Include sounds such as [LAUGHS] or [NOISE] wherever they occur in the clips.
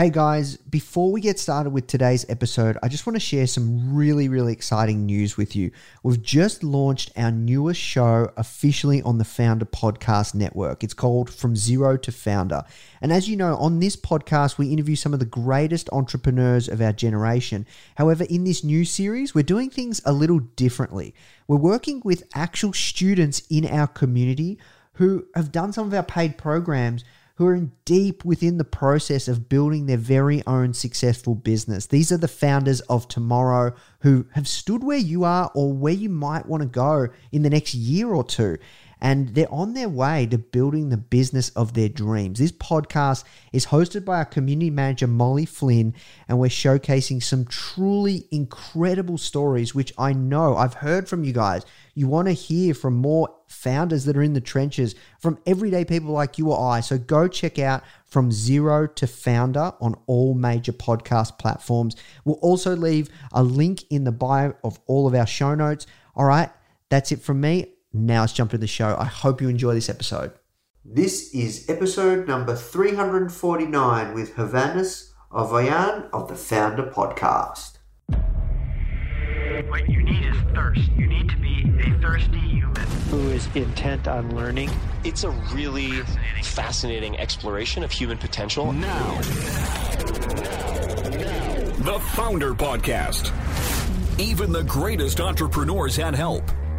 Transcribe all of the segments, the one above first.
Hey guys, before we get started with today's episode, I just want to share some really, really exciting news with you. We've just launched our newest show officially on the Foundr Podcast Network. It's called From Zero to Founder. And as you know, on this podcast, we interview some of the greatest entrepreneurs of our generation. However, in this new series, we're doing things a little differently. We're working with actual students in our community who have done some of our paid programs who are in deep within the process of building their very own successful business. These are the founders of tomorrow who have stood where you are or where you might want to go in the next year or two and they're on their way to building the business of their dreams. This podcast is hosted by our community manager, Molly Flynn, and we're showcasing some truly incredible stories, which I know I've heard from you guys. You want to hear from more founders that are in the trenches, from everyday people like you or I. So go check out From Zero to Founder on all major podcast platforms. We'll also leave a link in the bio of all of our show notes. All right, that's it from me. Now let's jump into the show. I hope you enjoy this episode. This is episode number 349 with Hovhannes Avoyan of the Foundr Podcast. What you need is thirst. You need to be a thirsty human. who is intent on learning. It's a really fascinating exploration of human potential. Now. The Foundr Podcast. Even the greatest entrepreneurs had help.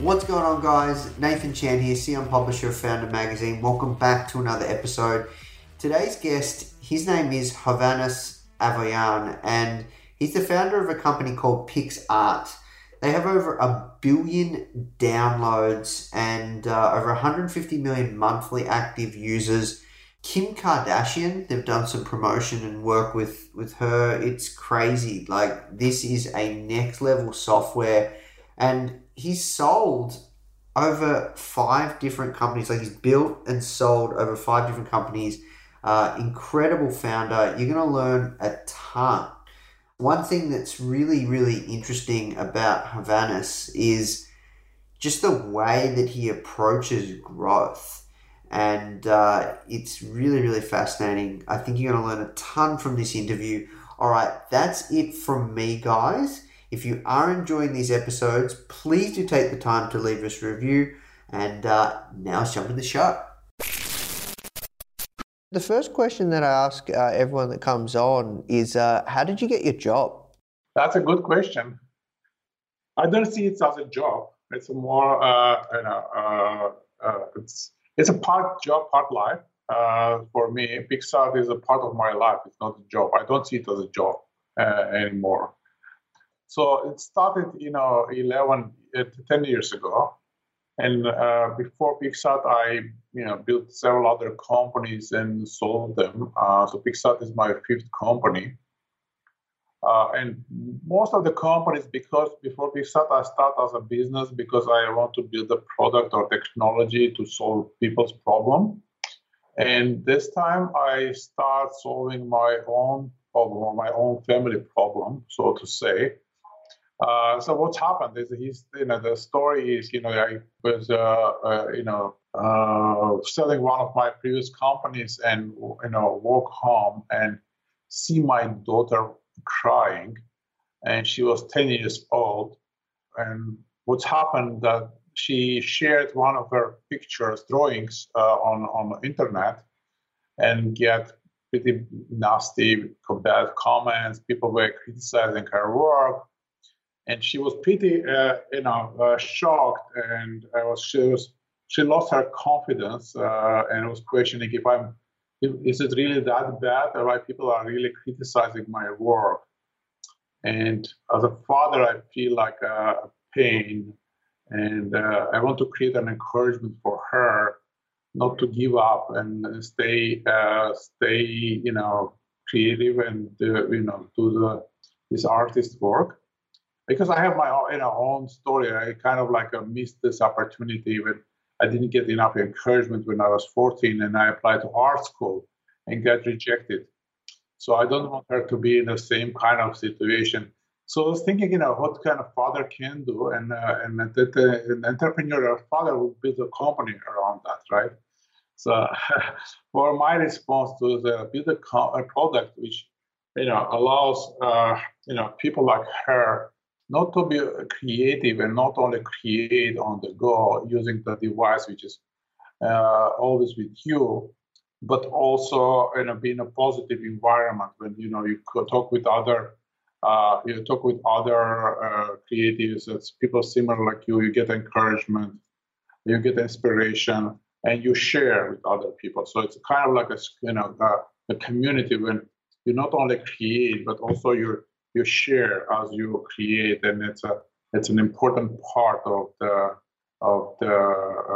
What's going on, guys? Nathan Chan here, CEO publisher of Foundr Magazine. Welcome back to another episode. Today's guest, his name is Hovhannes Avoyan, and he's the founder of a company called PicsArt. They have over a billion downloads and uh, over 150 million monthly active users. Kim Kardashian, they've done some promotion and work with, with her. It's crazy. Like, this is a next level software. And he's sold over five different companies. Like, he's built and sold over five different companies. Uh, incredible founder. You're going to learn a ton. One thing that's really, really interesting about Hovhannes is just the way that he approaches growth. And uh, it's really, really fascinating. I think you're going to learn a ton from this interview. All right, that's it from me, guys. If you are enjoying these episodes, please do take the time to leave us a review. And uh, now let's jump into the show. The first question that I ask uh, everyone that comes on is uh, How did you get your job? That's a good question. I don't see it as a job. It's a more, uh, you know, uh, uh, it's it's a part job, part life. Uh, for me, PicsArt is a part of my life. It's not a job. I don't see it as a job uh, anymore. So it started, you know, 11, uh, 10 years ago. And uh, before PicsArt, I, you know, built several other companies and sold them. Uh, so PicsArt is my fifth company. Uh, and most of the companies, because before PicsArt, I start as a business because I want to build a product or technology to solve people's problem. And this time I start solving my own problem my own family problem, so to say. Uh, so what's happened is he's, you know, the story is, you know, I was, uh, uh, you know, uh, selling one of my previous companies and, you know, walk home and see my daughter crying and she was 10 years old. And what's happened that she shared one of her pictures, drawings uh, on, on the internet and get pretty nasty, bad comments. People were criticizing her work and she was pretty, uh, you know, uh, shocked, and I was she was she lost her confidence uh, and was questioning if I'm, is it really that bad, or why people are really criticizing my work? And as a father, I feel like a pain, and uh, I want to create an encouragement for her not to give up and stay, uh, stay, you know, creative and uh, you know do the this artist work because I have my own, you know, own story. I kind of like uh, missed this opportunity when I didn't get enough encouragement when I was 14 and I applied to art school and got rejected. So I don't want her to be in the same kind of situation. So I was thinking, you know, what kind of father can do, and uh, and that uh, an entrepreneurial father would build a company around that, right? So [LAUGHS] for my response to the build a, co- a product which you know allows uh, you know people like her not to be creative and not only create on the go using the device which is uh, always with you but also you know be in a positive environment when you know you talk with other uh, you talk with other uh, creatives people similar like you you get encouragement you get inspiration and you share with other people. So it's kind of like a you know a, a community when you not only create but also you're you share as you create, and it's a it's an important part of the of the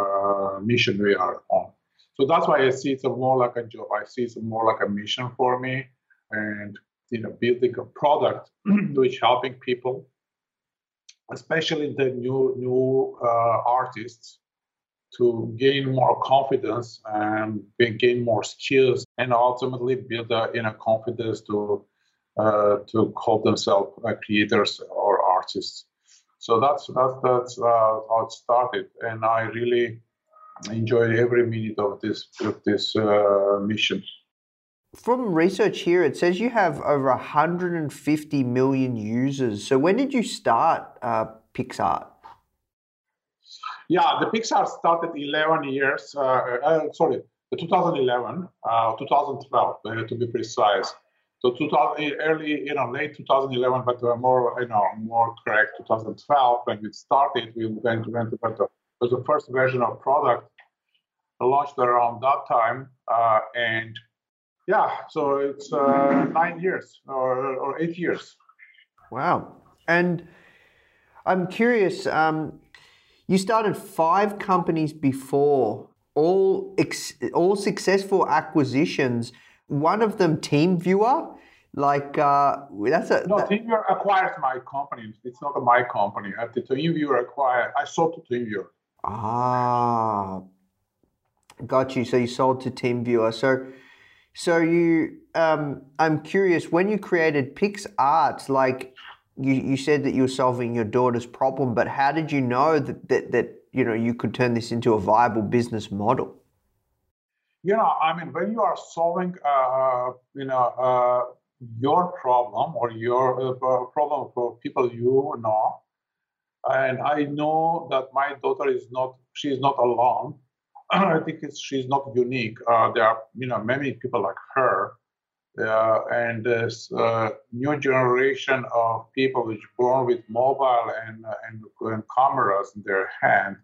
uh, mission we are on. So that's why I see it's more like a job. I see it's more like a mission for me, and you know, building a product [CLEARS THROAT] which helping people, especially the new new uh, artists, to gain more confidence and gain more skills, and ultimately build a know confidence to uh, to call themselves uh, creators or artists. So that's that's that's uh, how it started, and I really enjoyed every minute of this of this mission. From research here, it says you have over 150 million users. So when did you start uh, PicsArt? Yeah, the PicsArt started 11 years. Uh, uh, sorry, 2011, 2012 to be precise. So 2000, early, you know, late 2011, but uh, more, you know, more correct, 2012 when we started. We went to went but was the first version of product launched around that time, uh, and yeah, so it's uh, nine years or, or, eight years. Wow, and I'm curious. Um, you started five companies before, all ex- all successful acquisitions one of them TeamViewer. Like uh, that's a no. That, TeamViewer acquires my company. It's not my company. At the TeamViewer acquired, I sold to TeamViewer. Ah, got you. So you sold to TeamViewer. So, so you. Um, I'm curious. When you created Pix Arts, like you, you said that you were solving your daughter's problem, but how did you know that, that that you know you could turn this into a viable business model? You know, I mean, when you are solving, uh, you know, uh, your problem or your uh, problem for people you know, and I know that my daughter is not, she is not alone. [CLEARS THROAT] I think she's not unique. Uh, there are, you know, many people like her. Uh, and this uh, new generation of people which born with mobile and, and, and cameras in their hand,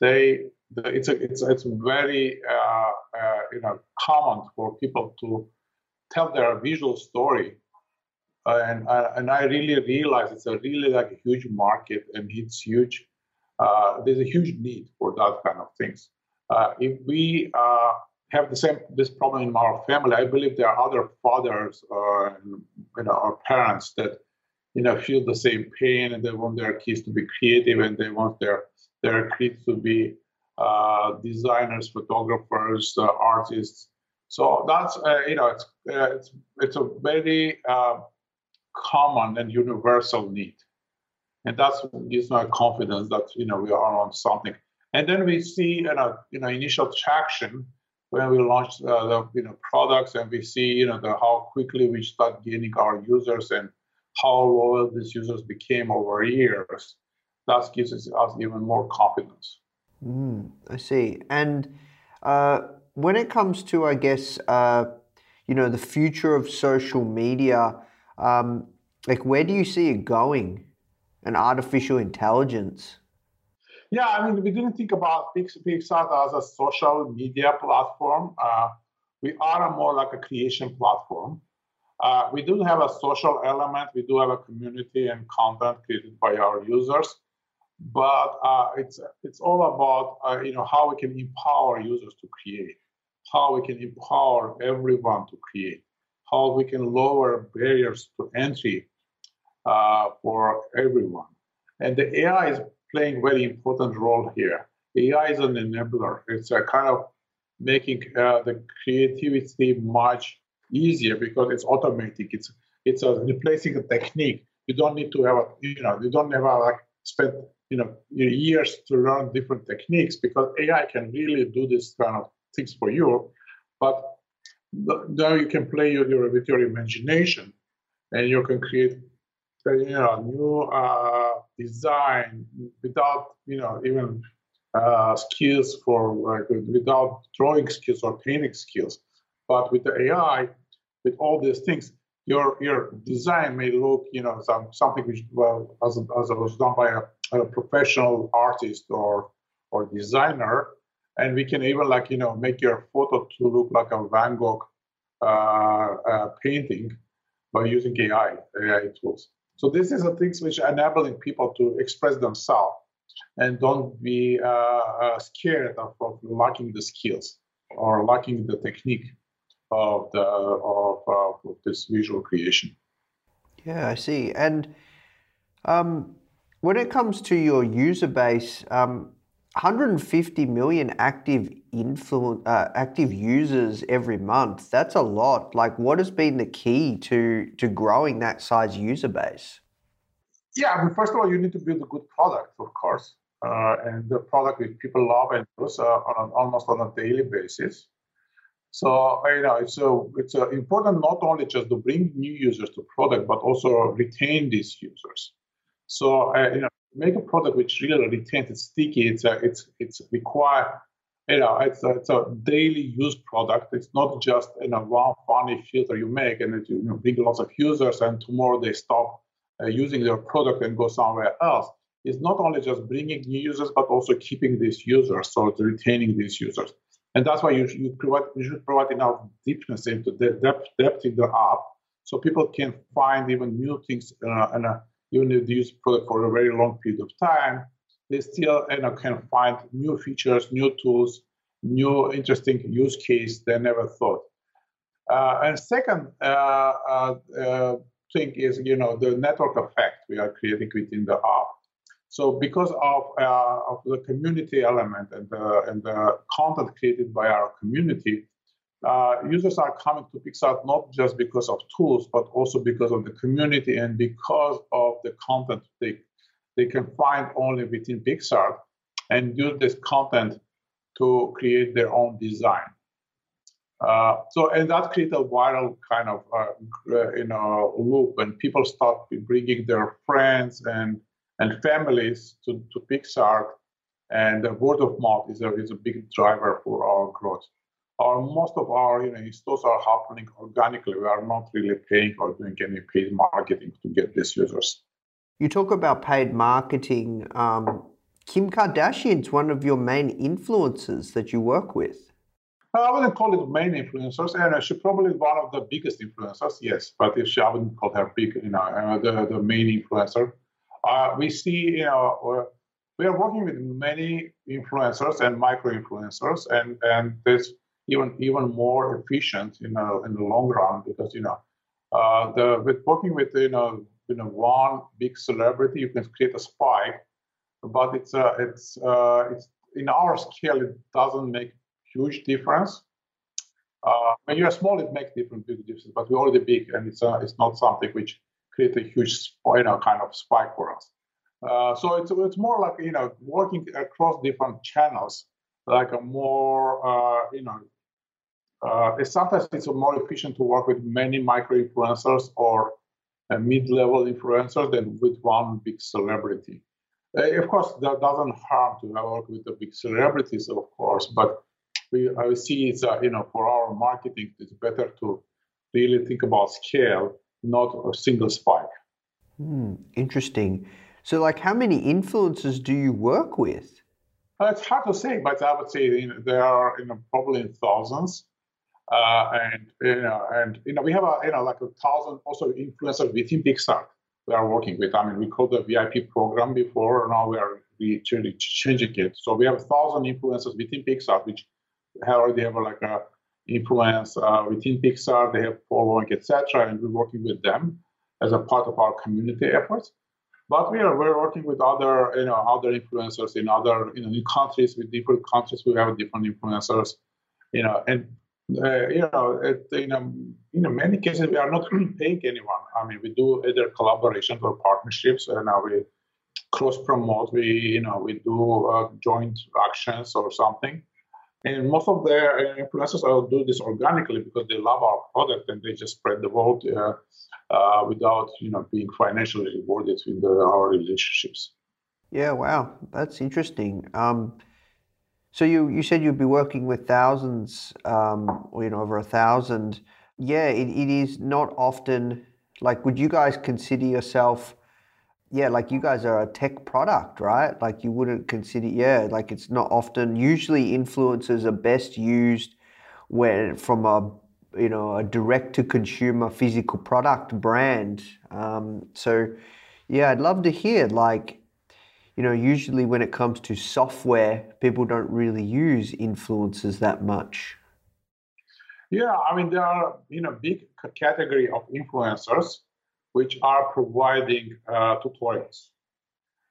they it's a, it's it's very uh, uh, you know common for people to tell their visual story, uh, and and I really realize it's a really like a huge market and it's huge. Uh, there's a huge need for that kind of things. Uh, if we uh, have the same this problem in our family, I believe there are other fathers or you know or parents that you know feel the same pain and they want their kids to be creative and they want their their kids to be uh, designers, photographers, uh, artists. So that's uh, you know it's it's it's a very common and universal need, and that's gives me confidence that you know we are on something. And then we see you know you know initial traction when we launch uh, the you know products and we see you know the, how quickly we start gaining our users and how loyal these users became over years that gives us even more confidence Mm, I see. And uh, when it comes to, I guess, uh, you know, the future of social media, um, like where do you see it going? And artificial intelligence. Yeah, I mean, we didn't think about PicsArt as a social media platform. Uh, we are more like a creation platform. Uh, we do have a social element. We do have a community and content created by our users but uh, it's it's all about uh, you know how we can empower users to create, how we can empower everyone to create, how we can lower barriers to entry uh, for everyone. And the AI is playing very important role here. AI is an enabler. It's a kind of making uh, the creativity much easier because it's automatic. It's it's a replacing a technique. You don't need to have a, you know you don't have a, like spend you know years to learn different techniques because AI can really do this kind of things for you. But now you can play your, with your imagination, and you can create you know new uh, design without you know even uh, skills for like without drawing skills or painting skills. But with the AI, with all these things, your your design may look you know some, something which well as, as it was done by a, a professional artist or or designer, and we can even like you know make your photo to look like a Van Gogh uh, uh, painting by using AI AI tools. So this is the things which are enabling people to express themselves and don't be uh, uh, scared of, of, lacking the skills or lacking the technique of the of, of this visual creation. Yeah, I see. And um, when it comes to your user base, um, 150 million active influ- uh, active users every month. That's a lot. Like, what has been the key to to growing that size user base? Yeah, I mean, first of all, you need to build a good product, of course, uh, and the product which people love and use uh, on an, almost on a daily basis. So you know, it's a, it's a important not only just to bring new users to product, but also retain these users. So uh, you know, make a product which really retains it's sticky. It's a, it's it's require you know it's a, it's a daily use product. It's not just you know one funny filter you make and it you know, bring lots of users and tomorrow they stop uh, using your product and go somewhere else. It's not only just bringing new users but also keeping these users, so retaining these users. And that's why you, you provide you should provide enough deepness into the depth depth in the app so people can find even new things uh, and uh, even if they use product for a very long period of time, they still you know, can find new features, new tools, new interesting use case they never thought. Uh, and second uh, uh, uh, thing is, you know, the network effect we are creating within the app. So because of, uh, of the community element and the, and the content created by our community, uh, users are coming to PicsArt not just because of tools, but also because of the community and because of the content they, they can find only within PicsArt and use this content to create their own design. Uh, so, and that creates a viral kind of uh, you know loop, and people start bringing their friends and and families to, to PicsArt, and the word of mouth is a is a big driver for our growth our most of our you know, installs are happening organically. We are not really paying or doing any paid marketing to get these users. You talk about paid marketing. Um, Kim Kardashian's one of your main influencers that you work with. I wouldn't call it main influencers, and she's probably one of the biggest influencers, yes. But if she, I wouldn't call her big, you know, uh, the, the main influencer. Uh, we see, you know, uh, we are working with many influencers and micro influencers, and and there's even even more efficient in a, in the long run because you know uh, the with working with you know you know one big celebrity you can create a spike, but it's uh, it's uh, it's in our scale it doesn't make huge difference. Uh, when you're small, it makes different big difference, but we're already big, and it's uh, it's not something which create a huge you know kind of spike for us. Uh, so it's it's more like you know working across different channels like a more uh, you know uh, sometimes it's more efficient to work with many micro influencers or uh, mid-level influencers than with one big celebrity. Uh, of course, that doesn't harm to work with the big celebrities, of course, but we I see it's uh, you know for our marketing, it's better to really think about scale, not a single spike. Hmm, interesting. So, like, how many influencers do you work with? Uh, it's hard to say, but I would say you know, there are you know, probably in thousands. Uh, and you know, and you know, we have a you know like a thousand also influencers within PicsArt we are working with. I mean, we called the VIP program before. Now we are changing it. So we have a thousand influencers within PicsArt, which already have like a influence uh, within PicsArt. They have following, etc., and we're working with them as a part of our community efforts. But we are we're working with other you know other influencers in other you know countries with different countries. We have different influencers, you know, and uh, you know, it, know, in many cases we are not paying anyone. I mean, we do either collaborations or partnerships, and now we cross promote. We you know we do uh, joint actions or something. And most of the influencers will do this organically because they love our product and they just spread the word uh, uh, without, you know, being financially rewarded in the, our relationships. Yeah, wow, that's interesting. Um, so you you said you'd be working with thousands, um, or, you know, over a thousand. Yeah, it, it is not often. Like, would you guys consider yourself? yeah, like you guys are a tech product, right? Like you wouldn't consider, yeah, like it's not often. Usually, influencers are best used when from a you know a direct to consumer physical product brand. Um, so, yeah, I'd love to hear like you know usually when it comes to software, people don't really use influencers that much. Yeah, I mean there are you know big category of influencers which are providing uh, tutorials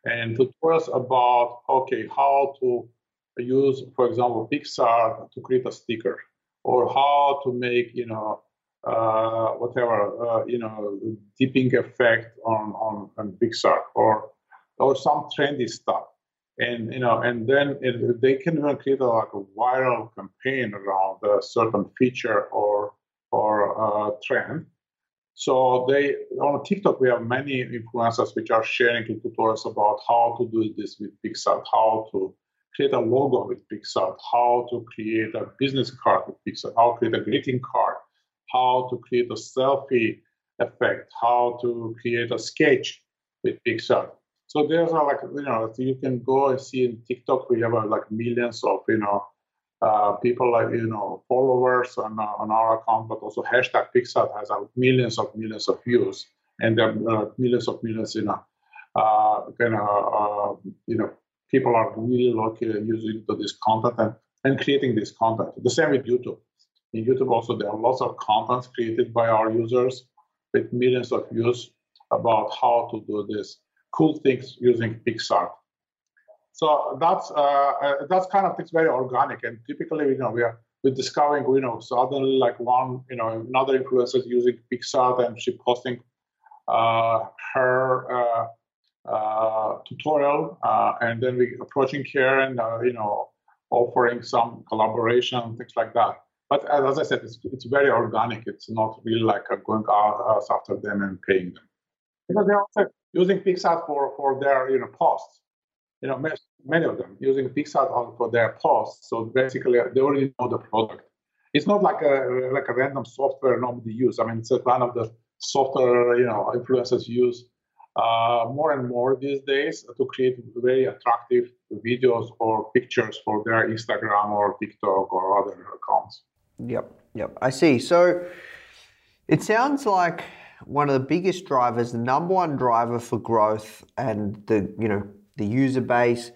and tutorials about okay how to use for example PicsArt to create a sticker or how to make you know uh, whatever uh, you know dipping effect on, on on PicsArt or or some trendy stuff and you know and then it, they can even create a, like a viral campaign around a certain feature or or uh, trend so they on TikTok we have many influencers which are sharing tutorials about how to do this with PicsArt, how to create a logo with PicsArt, how to create a business card with PicsArt, how to create a greeting card, how to create a selfie effect, how to create a sketch with PicsArt. So there's like you know you can go and see in TikTok we have a, like millions of you know uh, people like you know followers on, uh, on our account, but also hashtag PicsArt has uh, millions of millions of views, and there are uh, millions of millions you know uh, kind of you know people are really looking using to this content and, and creating this content. The same with YouTube. In YouTube also there are lots of contents created by our users with millions of views about how to do this cool things using PicsArt. So that's uh, uh, that's kind of it's very organic, and typically, you know, we are we're discovering, you know, suddenly like one, you know, another influencer is using PicsArt and she posting uh, her uh, uh, tutorial, uh, and then we approaching her and you know offering some collaboration things like that. But as I said, it's, it's very organic. It's not really like going out after them and paying them because they're also using PicsArt for for their you know posts you know, many of them using PicsArt for their posts. So basically, they already know the product. It's not like a like a random software nobody use. I mean, it's kind of the software you know influencers use uh, more and more these days to create very attractive videos or pictures for their Instagram or TikTok or other accounts. Yep, yep. I see. So it sounds like one of the biggest drivers, the number one driver for growth and the you know the user base,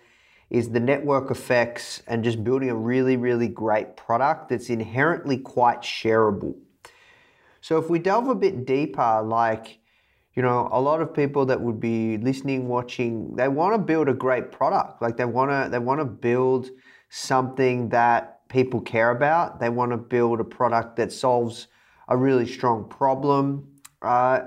is the network effects and just building a really, really great product that's inherently quite shareable. So if we delve a bit deeper, like, you know, a lot of people that would be listening, watching, they want to build a great product. Like they want to, they want to build something that people care about. They want to build a product that solves a really strong problem. Uh,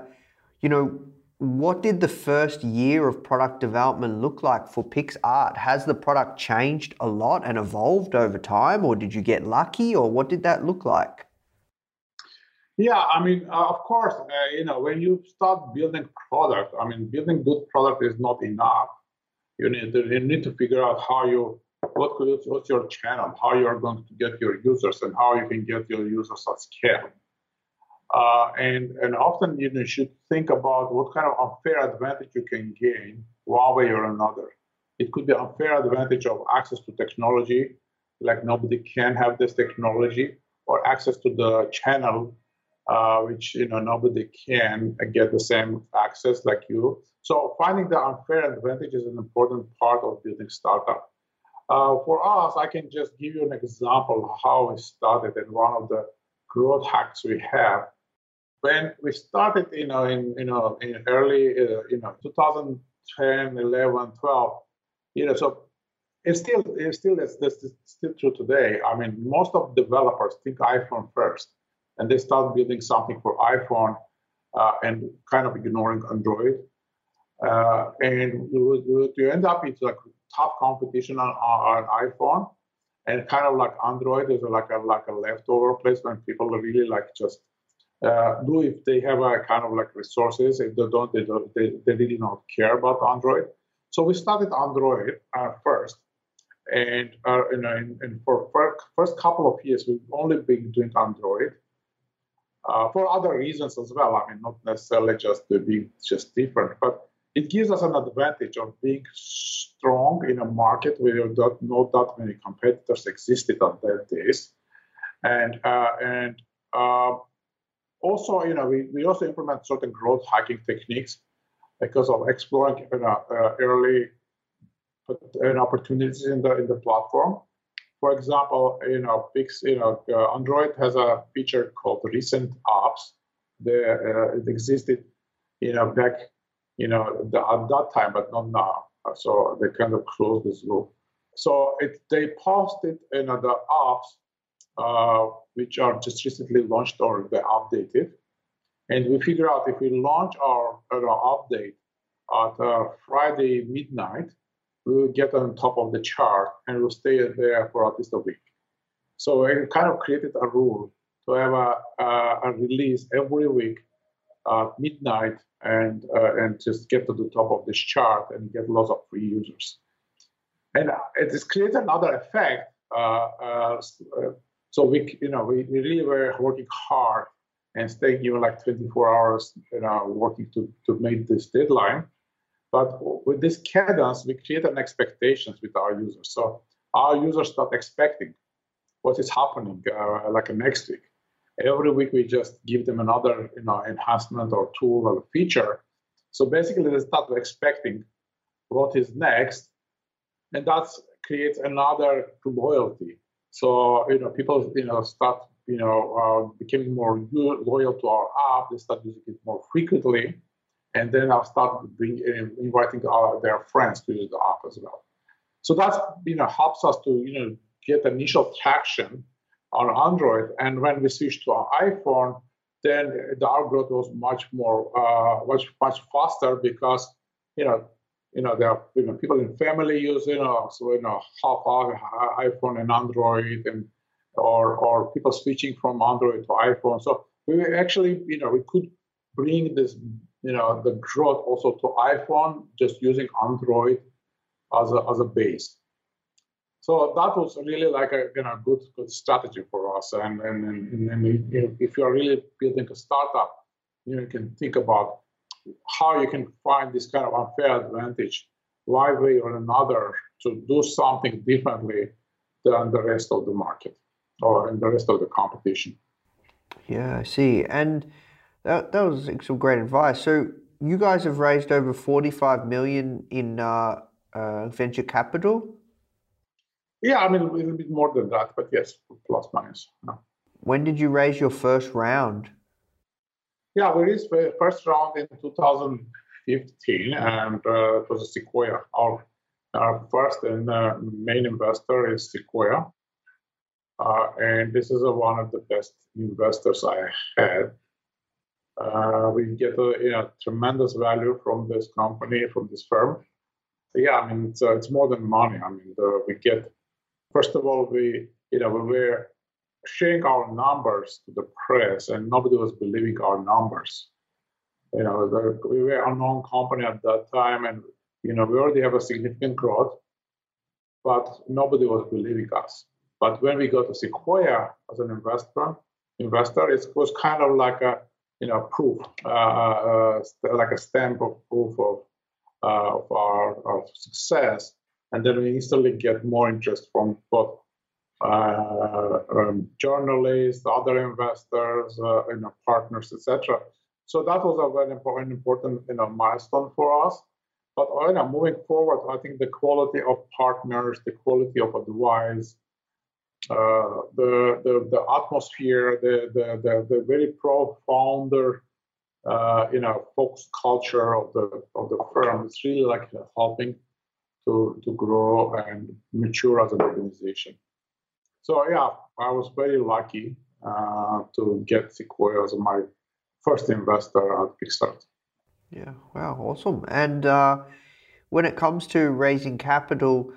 you know, what did the first year of product development look like for PicsArt? Has the product changed a lot and evolved over time, or did you get lucky, or what did that look like? Yeah, I mean, uh, of course, uh, you know, when you start building product, I mean, building good product is not enough. You need to, you need to figure out how you what could, what's your channel, how you are going to get your users, and how you can get your users at scale. Uh, and, and often you, should think about what kind of unfair advantage you can gain one way or another. It could be unfair advantage of access to technology, like nobody can have this technology, or access to the channel, uh, which you know nobody can get the same access like you. So finding the unfair advantage is an important part of building startup. Uh, for us, I can just give you an example of how we started and one of the growth hacks we have. When we started, you know, in you know in early, uh, you know, 2010, 11, 12, you know, so it's still it's still it's still true today. I mean, most of developers think iPhone first, and they start building something for iPhone uh, and kind of ignoring Android. Uh, and you, end up it's like tough competition on, on, iPhone, and kind of like Android is like a like a leftover place when people really like just uh, do if they have a kind of like resources. If they don't, they don't, they, they really don't care about Android. So we started Android uh, first, and, uh, and, and for first, couple of years we've only been doing Android. Uh, for other reasons as well. I mean, not necessarily just being just different, but it gives us an advantage of being strong in a market where not, not that many competitors existed at that days, and uh, and uh, also you know we, we also implement certain growth hacking techniques because of exploring you know, uh, early opportunities in the in the platform. For example, you know, Pix, you know, uh, Android has a feature called recent apps. There, uh, it existed, you know, back you know, the, at that time, but not now. So they kind of closed this loop. So it, they posted you know, the apps uh, which are just recently launched or they updated. And we figure out if we launch our, our update at uh, Friday midnight, we will get on top of the chart and we'll stay there for at least a week. So we kind of created a rule to have a, a, a release every week at midnight and uh, and just get to the top of this chart and get lots of free users. And it has created another effect. Uh, uh, so we, you know, we, we really were working hard and staying even like 24 hours, you know, working to, to make this deadline. But with this cadence, we create an expectations with our users. So our users start expecting what is happening uh, like next week every week we just give them another you know enhancement or tool or feature so basically they start expecting what is next and that creates another loyalty so you know people you know start you know uh, becoming more loyal to our app. They start using it more frequently. And then i'll start bring, inviting our, their friends to use the app as well. So that's you know helps us to you know get initial traction on Android. And when we switched to our iPhone, then the our growth was much more, uh, much much faster because you know, you know, there are you know people in family use you so you know, half uh, iPhone and Android, and or or people switching from Android to iPhone. So we actually, you know, we could bring this, you know, the growth also to iPhone just using Android as a as a base. So that was really like a you know good good strategy for us. And and, and, and if you are really building a startup, you, know, you can think about how you can find this kind of unfair advantage, one way or another, to do something differently than the rest of the market or in the rest of the competition. Yeah, I see. And that, that was some great advice. So you guys have raised over 45 million in uh, uh, venture capital. Yeah, I mean, a little bit more than that, but yes, plus minus. When did you raise your first round? Yeah, we raised the first round in 2015, and uh, it was Sequoia. Our, our first and uh, main investor is Sequoia. Uh, and this is one of the best investors I had. Uh, we get a you know, tremendous value from this company, from this firm. yeah, I mean, it's, uh, it's more than money. I mean, the, we get First of all, we, you know, we were sharing our numbers to the press, and nobody was believing our numbers. You know, the, we were a known company at that time, and you know, we already have a significant growth, but nobody was believing us. But when we got to Sequoia as an investor, investor, it was kind of like a you know proof, uh, uh, like a stamp of proof of uh, of our of success and then we instantly get more interest from both um, journalists, other investors, uh, you know, partners, etc. So that was a very important, important you know, milestone for us. But you know, moving forward, I think the quality of partners, the quality of advice, uh, the, the the atmosphere, the the the, the very profound, uh, you know, focused culture of the of the firm is really like helping to to grow and mature as an organization. So yeah, I was very lucky uh, to get Sequoia as my first investor at Kickstart. Yeah, wow, awesome. And uh, when it comes to raising capital,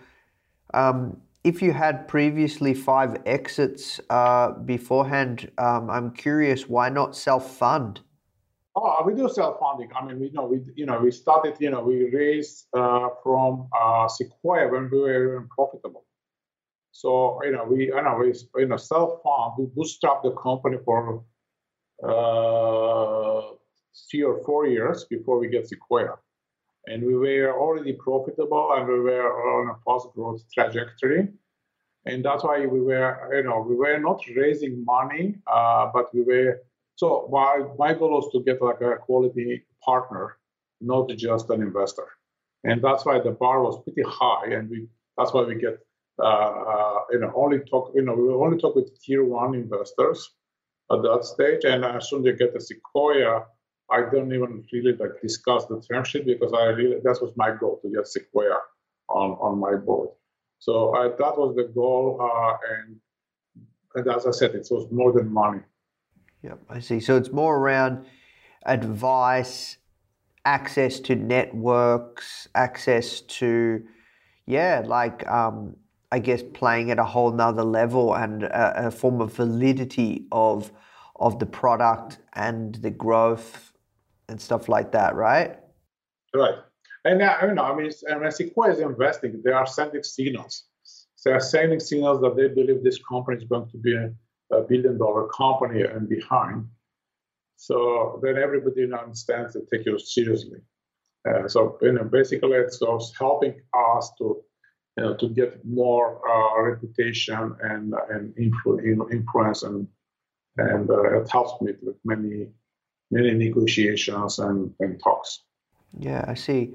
um, if you had previously five exits uh, beforehand, um, I'm curious why not self fund? Oh, we do self funding. I mean, we know we you know we started you know we raised uh, from uh, Sequoia when we were even profitable. So you know we you know we you know self fund we bootstrap the company for uh, three or four years before we get Sequoia, and we were already profitable and we were on a fast growth trajectory, and that's why we were you know we were not raising money, uh, but we were. So my my goal was to get like a quality partner, not just an investor, and that's why the bar was pretty high, and we that's why we get you know only talk you know we only talk with tier one investors at that stage. And as soon as you get a Sequoia, I don't even really like discuss the term sheet because I really that was my goal to get Sequoia on on my board. So I, that was the goal, uh, and and as I said, it was more than money. Yep, I see. So it's more around advice, access to networks, access to, yeah, like um, I guess playing at a whole nother level and a, a form of validity of of the product and the growth and stuff like that, right? Right. And uh, you know, I mean, when Sequoia is investing, they are sending signals. They are sending signals that they believe this company is going to be a, a billion dollar company and behind. So then everybody understands they take you seriously. Uh, so you know, basically, it's helping us to you know to get more uh, reputation and and influ- influence and and uh, it helps me with many many negotiations and, and talks. Yeah, I see.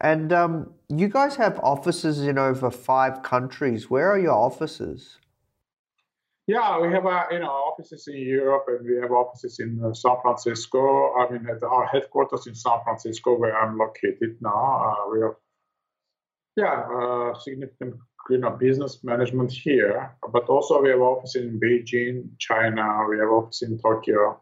And um, you guys have offices in over five countries. Where are your offices? Yeah, we have uh, you know offices in Europe and we have offices in uh, San Francisco. I mean, at our headquarters in San Francisco, where I'm located now, uh, we have yeah uh, significant you know business management here, but also we have offices in Beijing, China. We have office in Tokyo.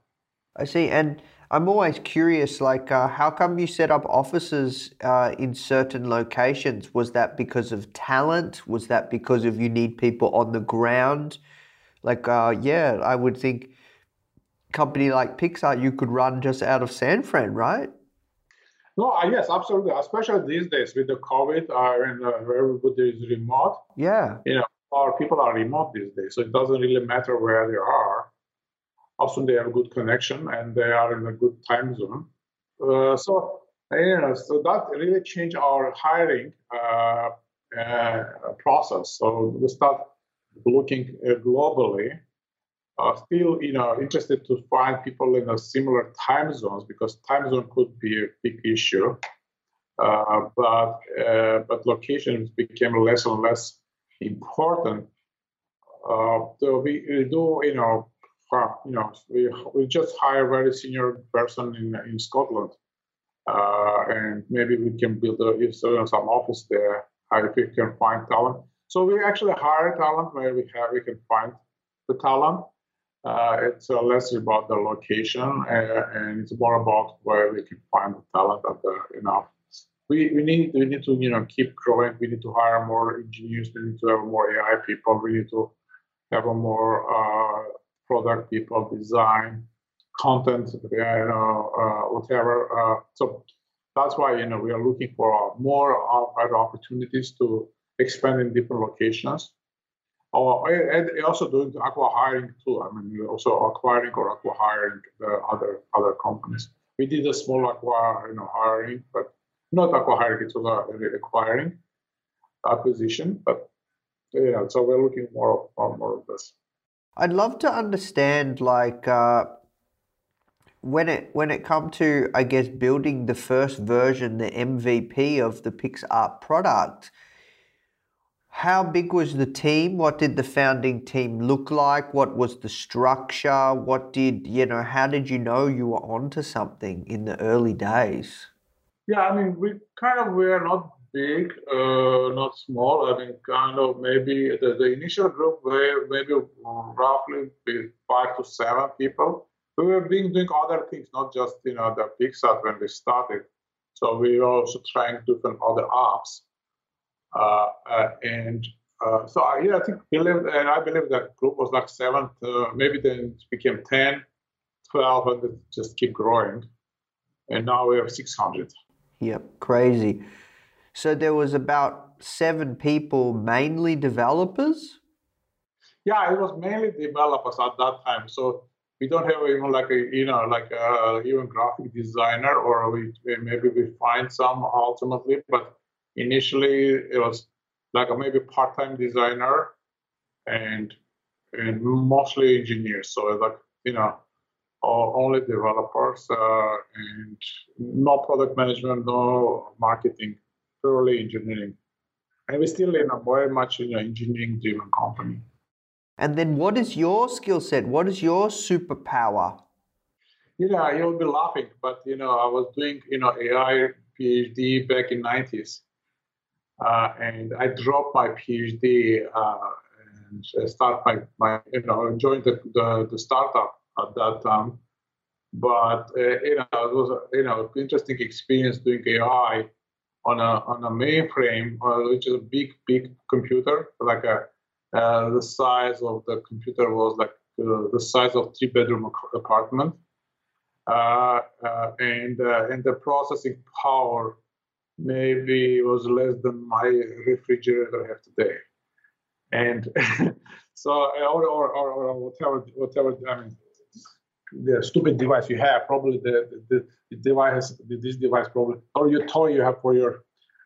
I see, and I'm always curious, like, uh, how come you set up offices uh, in certain locations? Was that because of talent? Was that because of you need people on the ground? Like, uh, yeah, I would think company like PicsArt you could run just out of San Fran, right? No, uh, yes, absolutely. Especially these days with the COVID, uh, and uh, everybody is remote. Yeah. You know, our people are remote these days, so it doesn't really matter where they are. Often they have a good connection and they are in a good time zone. Uh, so, you know, so that really changed our hiring uh, uh, process. So we start looking globally uh, still you know interested to find people in a similar time zones because time zone could be a big issue. Uh, but uh, but locations became less and less important. Uh, so we, we, do you know you know we, we just hire a very senior person in in Scotland. Uh, and maybe we can build a, some office there if we can find talent. So we actually hire talent where we have we can find the talent uh, it's uh, less about the location uh, and it's more about where we can find the talent at the know. We, we need we need to you know keep growing. We need to hire more engineers. We need to have more ai people. We need to have more uh, product people design content you know uh, whatever uh, so that's why you know we are looking for more opportunities to expand in different locations Oh, and also doing acqui-hiring too. I mean, also acquiring or acqui-hiring the other other companies. We did a small aqua you know, hiring, but not acqui-hiring. It was a acquiring acquisition, but yeah. So we're looking more more, more of this. I'd love to understand, like, uh, when it when it come to I guess building the first version, the MVP of the PicsArt product, how big was the team? What did the founding team look like? What was the structure? What did you know? How did you know you were onto something in the early days? Yeah, I mean, we kind of were not big, uh, not small. I mean, kind of maybe the, the initial group were maybe roughly five to seven people we were being doing other things, not just you know the PicsArt when we started. So we were also trying different other apps, Uh, uh, and uh, so I, yeah, I think believe, and I believe that group was like seven, uh, maybe then it became 10, 12, and it just keep growing, and now we have 600. Yep, crazy. So there was about seven people, mainly developers. Yeah, it was mainly developers at that time. So we don't have even like a you know like a even graphic designer or we maybe we find some ultimately but initially it was like a maybe part-time designer and and mostly engineers so like you know only developers uh, and no product management no marketing purely engineering and we're still in a very much you know engineering driven company and then what is your skill set? What is your superpower? Yeah, you'll be laughing, but you know, I was doing you know AI PhD back in 90s, uh, and I dropped my PhD uh, and start my, my you know joined the, the, the startup at that time. But uh, you know, it was you know interesting experience doing AI on a on a mainframe, uh, which is a big big computer like a uh, the size of the computer was like uh, the size of three bedroom apartment. Uh, uh and uh, and the processing power maybe it was less than my refrigerator have today. And [LAUGHS] so, uh, or, or, or, or, whatever, whatever, I mean, the stupid device you have, probably the, the, the device, this device probably, or your toy you have for your,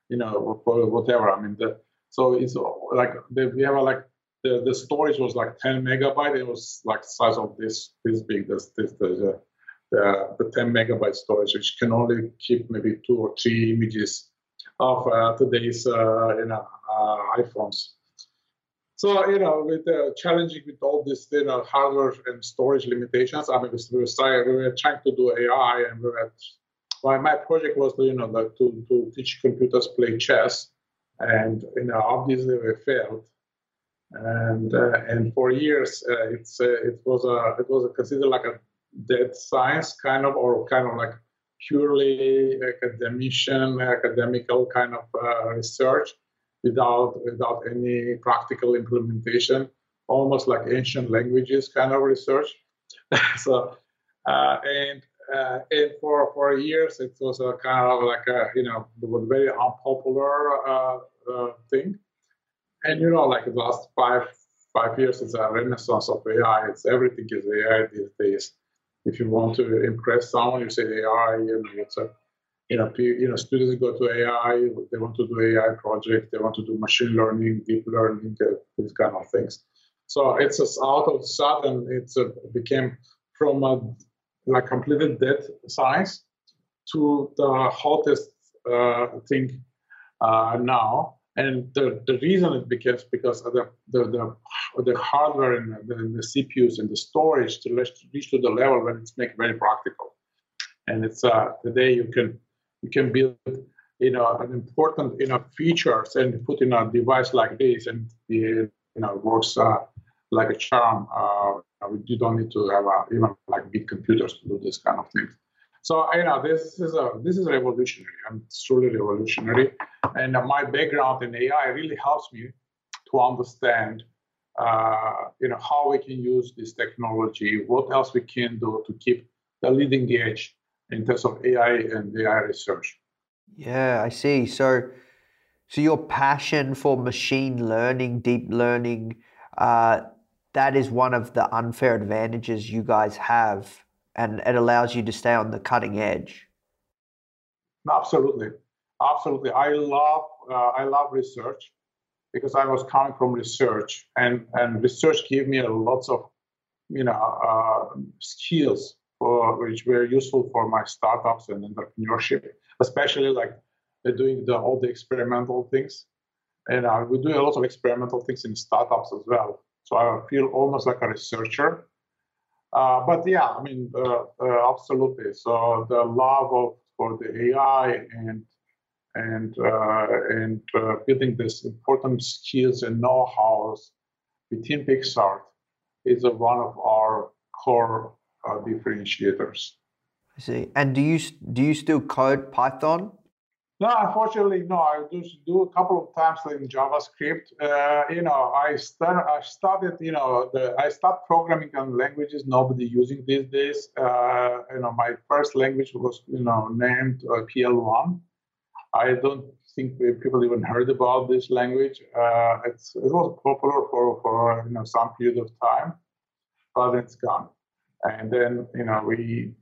you know, for whatever. I mean, the, so it's like we have a, like the, the storage was like 10 megabyte. It was like size of this this big. This this the the, the 10 megabyte storage, which can only keep maybe two or three images of uh, today's uh, you know uh, iPhones. So you know, with challenging with all this you know hardware and storage limitations. I mean, we were trying, we were trying to do AI, and we were. My, my project was to, you know like to, to teach computers play chess, and you know obviously we failed and uh, and for years uh, it's uh, it was a it was a considered like a dead science kind of or kind of like purely academician academical kind of uh, research without without any practical implementation almost like ancient languages kind of research [LAUGHS] so uh, and uh, and for for years it was a kind of like a you know very unpopular thing and you know, like the last five five years, it's a renaissance of AI. It's everything is AI these days. If you want to impress someone, you say AI. You know, you know, you know, students go to AI. They want to do AI project. They want to do machine learning, deep learning, uh, these kind of things. So it's just out of sudden, it's it became from a like completely dead science to the hottest uh, thing uh, now and the, the reason it becomes because the, the, the, the hardware and the, the, CPUs and the storage to reach to the level when it's make very practical. And it's uh, today you can you can build you know an important you know features and put in a device like this and you know works uh, like a charm. Uh, you don't need to have a, even like big computers to do this kind of things. So you know this is a this is revolutionary. it's truly revolutionary. And my background in AI really helps me to understand, uh, you know, how we can use this technology, what else we can do to keep the leading edge in terms of AI and AI research. Yeah, I see. So, so your passion for machine learning, deep learning, uh, that is one of the unfair advantages you guys have, and it allows you to stay on the cutting edge. Absolutely. Absolutely, I love uh, I love research because I was coming from research, and and research gave me a lots of you know uh, skills for which were useful for my startups and entrepreneurship, especially like doing the, all the experimental things. And uh, we do a lot of experimental things in startups as well. So I feel almost like a researcher. Uh, but yeah, I mean, uh, uh absolutely. So the love of for the AI and and uh, and building this important skills and know-hows within Picsart is one of our core differentiators. I see. And do you do you still code Python? No, unfortunately, no. I just do a couple of times in JavaScript. Uh, you know, I start, I started, you know, the, I start programming on languages nobody using these days. Uh, you know, my first language was, you know, named uh, PL1. I don't think people even heard about this language. Uh, it's, it was popular for, for you know some period of time, but it's gone. And then you know we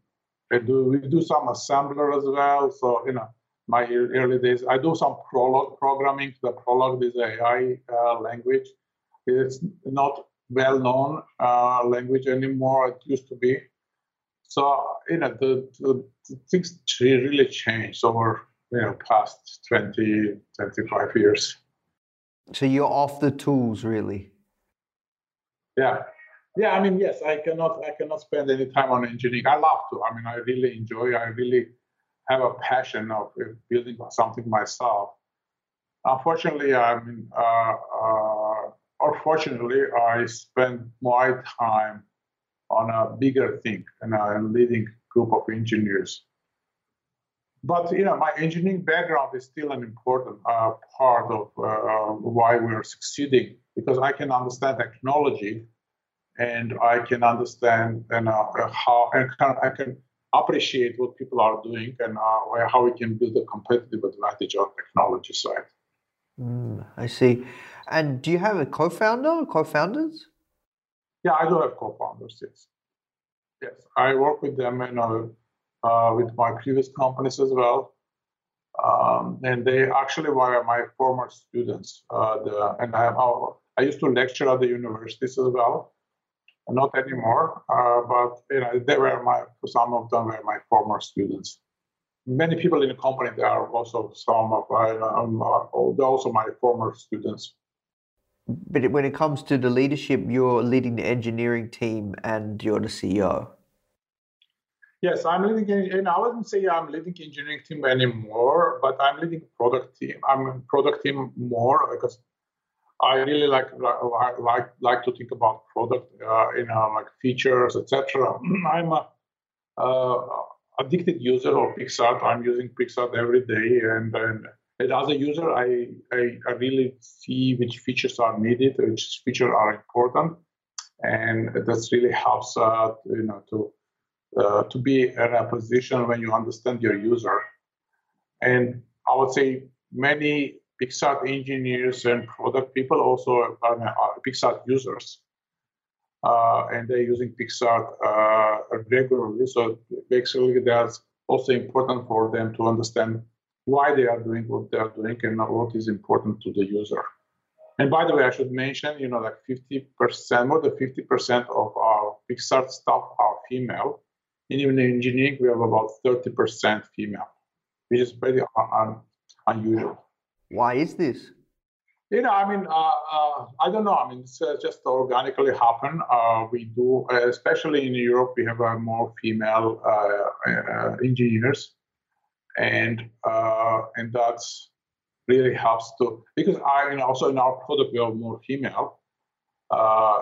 do we do some assembler as well. So you know my early days I do some Prolog programming. The Prolog is AI uh, language. It's not well known uh, language anymore. It used to be. So you know the, the, the things really changed over you know past 20 25 years so you're off the tools really yeah yeah i mean yes i cannot i cannot spend any time on engineering i love to i mean i really enjoy i really have a passion of building something myself. Unfortunately i mean uh, uh, unfortunately i spend my time on a bigger thing and i'm leading group of engineers. But you know, my engineering background is still an important uh, part of uh, why we're succeeding because I can understand technology, and I can understand and uh, how and I can appreciate what people are doing and uh, how we can build a competitive advantage on technology side. Mm, I see. And do you have a co-founder or co-founders? Yeah, I do have co-founders. Yes, yes, I work with them and uh, with my previous companies as well. Um, and they actually were my former students. Uh, the, and I, I used to lecture at the universities as well. Not anymore, uh, but you know, they were my some of them were my former students. Many people in the company they are also some of my um, also my former students. But when it comes to the leadership, you're leading the engineering team and you're the CEO. Yes, I'm leading, and I wouldn't say I'm leading engineering team anymore, but I'm leading product team. I'm product team more because I really like like like, to think about product, uh, you know, like features, etc. [CLEARS THROAT] I'm a uh, addicted user of Picsart. I'm using Picsart every day, and, and, and as a user, I, I, I really see which features are needed, which features are important, and that really helps uh, you know to uh, to be in a position when you understand your user. And I would say many Picsart engineers and product people also are, are Picsart users. Uh, and they're using Picsart uh, regularly. So basically, that's also important for them to understand why they are doing what they are doing and what is important to the user. And by the way, I should mention, you know, like 50%, more than 50% of our Picsart staff are female. And even in engineering, we have about 30% female, which is pretty un- unusual. Why is this? You know, I mean, uh, uh, I don't know. I mean, it's uh, just organically happen. Uh, we do, uh, especially in Europe, we have uh, more female engineers, and and that's really helps to because I, mean, also in our product we have more female,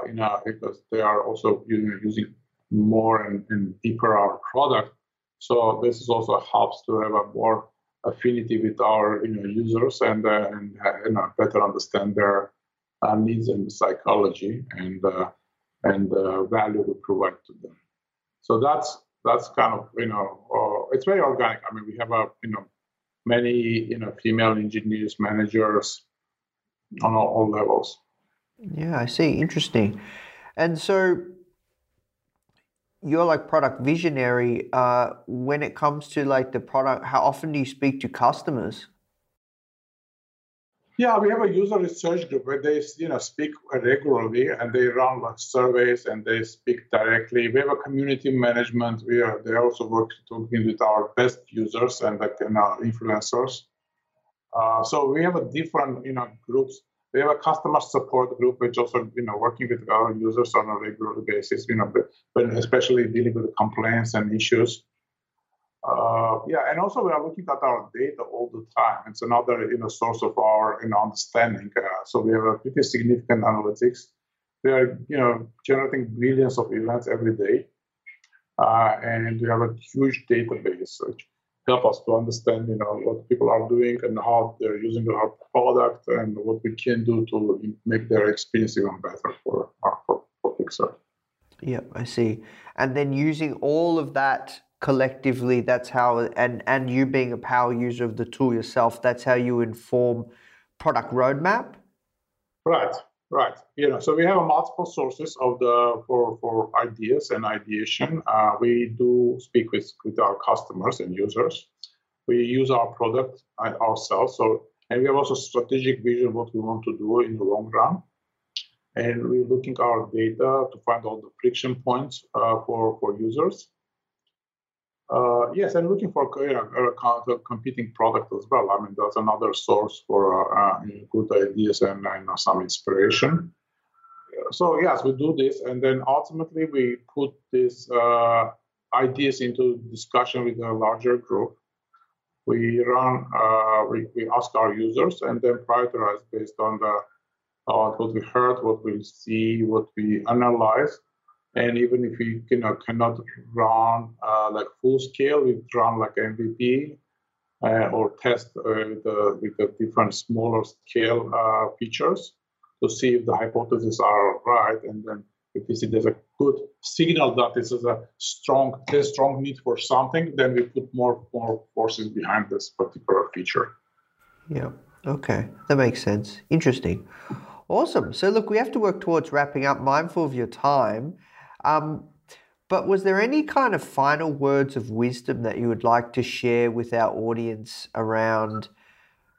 you know, because they are also using, more and, and deeper our product. So this is also helps to have a more affinity with our you know, users and, uh, and uh, you know, better understand their uh, needs and psychology and uh, and uh, value we provide to them. So that's that's kind of you know uh, it's very organic. I mean we have a you know many you know female engineers managers on all, all levels. Yeah, I see. Interesting. And so you're like product visionary uh, when it comes to like the product how often do you speak to customers Yeah, we have a user research group where they, you know, speak regularly and they run like surveys and they speak directly. We have a community management. We are they also work talking with our best users and like you know, influencers. Uh, so we have a different, you know, groups. We have a customer support group, which also, you know, working with our users on a regular basis. You know, but, especially dealing with complaints and issues. Uh, yeah, and also we are looking at our data all the time. It's another you know source of our you know understanding. Uh, so we have a pretty significant analytics. We are you know generating billions of events every day, uh, and we have a huge database help us to understand you know what people are doing and how they're using our product and what we can do to make their experience even better for uh, for, for PicsArt. Yeah, I see. And then using all of that collectively that's how and and you being a power user of the tool yourself that's how you inform product roadmap right right. You know so we have multiple sources of the for for ideas and ideation. Uh, we do speak with with our customers and users. We use our product ourselves so and we have also strategic vision what we want to do in the long run. And we're looking our data to find all the friction points uh, for for users uh, yes, I'm looking for know, a competing product as well. I mean, that's another source for uh, uh good ideas and, and some inspiration. So yes, we do this, and then ultimately we put these uh, ideas into discussion with a larger group. We run, uh, we, we ask our users, and then prioritize based on the what we heard, what we see, what we analyze, and even if we you know, cannot run uh, like full scale, we run like MVP uh, or test uh, with, the, with the different smaller scale uh, features to see if the hypotheses are right. And then if we see there's a good signal that this is a strong, strong need for something, then we put more more forces behind this particular feature. Yeah. Okay, that makes sense. Interesting. Awesome. So look, we have to work towards wrapping up. Mindful of your time. Um, but was there any kind of final words of wisdom that you would like to share with our audience around,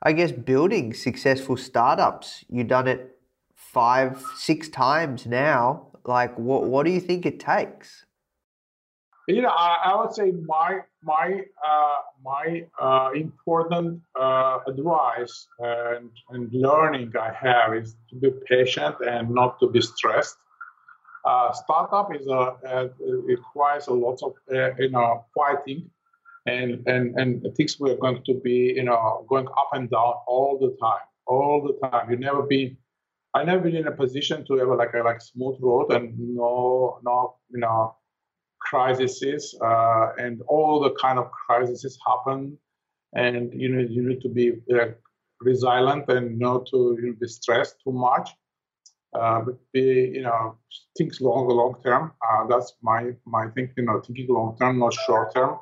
I guess, building successful startups? You've done it five, six times now. Like, what, what do you think it takes? You know, I, I would say my my uh, my uh, important uh, advice and, and learning I have is to be patient and not to be stressed startup is a, uh, requires a lot of uh, you know fighting, and and and things we're going to be you know going up and down all the time, all the time. You never be, I never been in a position to have like a like smooth road and no no you know crises uh, and all the kind of crises happen, and you know you need to be uh, resilient and not to you know, be stressed too much uh, but be you know think long long term. Uh, that's my my thinking. You know, thinking long term, not short term.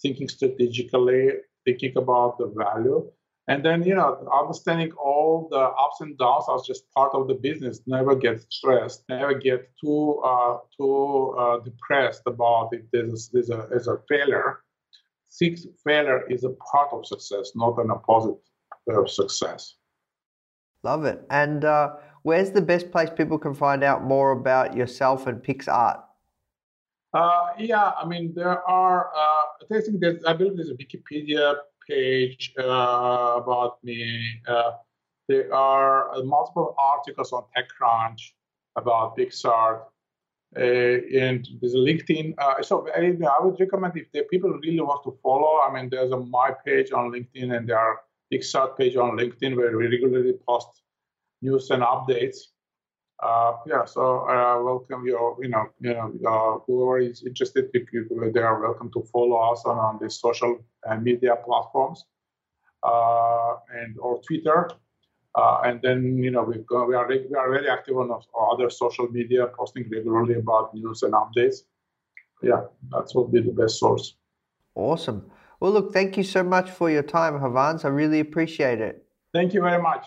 Thinking strategically, thinking about the value, and then you know understanding all the ups and downs as just part of the business. Never get stressed. Never get too uh, too uh, depressed about if there's there's a, a failure. Six failure is a part of success, not an opposite of success. Love it. And uh, where's the best place people can find out more about yourself and PicsArt? Uh, yeah, I mean, there are, uh, I think there's, I believe there's a Wikipedia page uh, about me. Uh, there are uh, multiple articles on TechCrunch about PicsArt. Uh, and there's a LinkedIn. so I, I, would recommend if the people really want to follow, I mean, there's a my page on LinkedIn and there are PicsArt page on LinkedIn where we regularly post news and updates. Uh, yeah, so uh, welcome your, you know, you know, uh, whoever is interested, if you, they are welcome to follow us on, on the social uh, media platforms uh, and or Twitter. Uh, and then you know we we are we are very active on other social media, posting regularly about news and updates. Yeah, that's what be the best source. Awesome. Well, look, thank you so much for your time, Hovhannes. I really appreciate it. Thank you very much.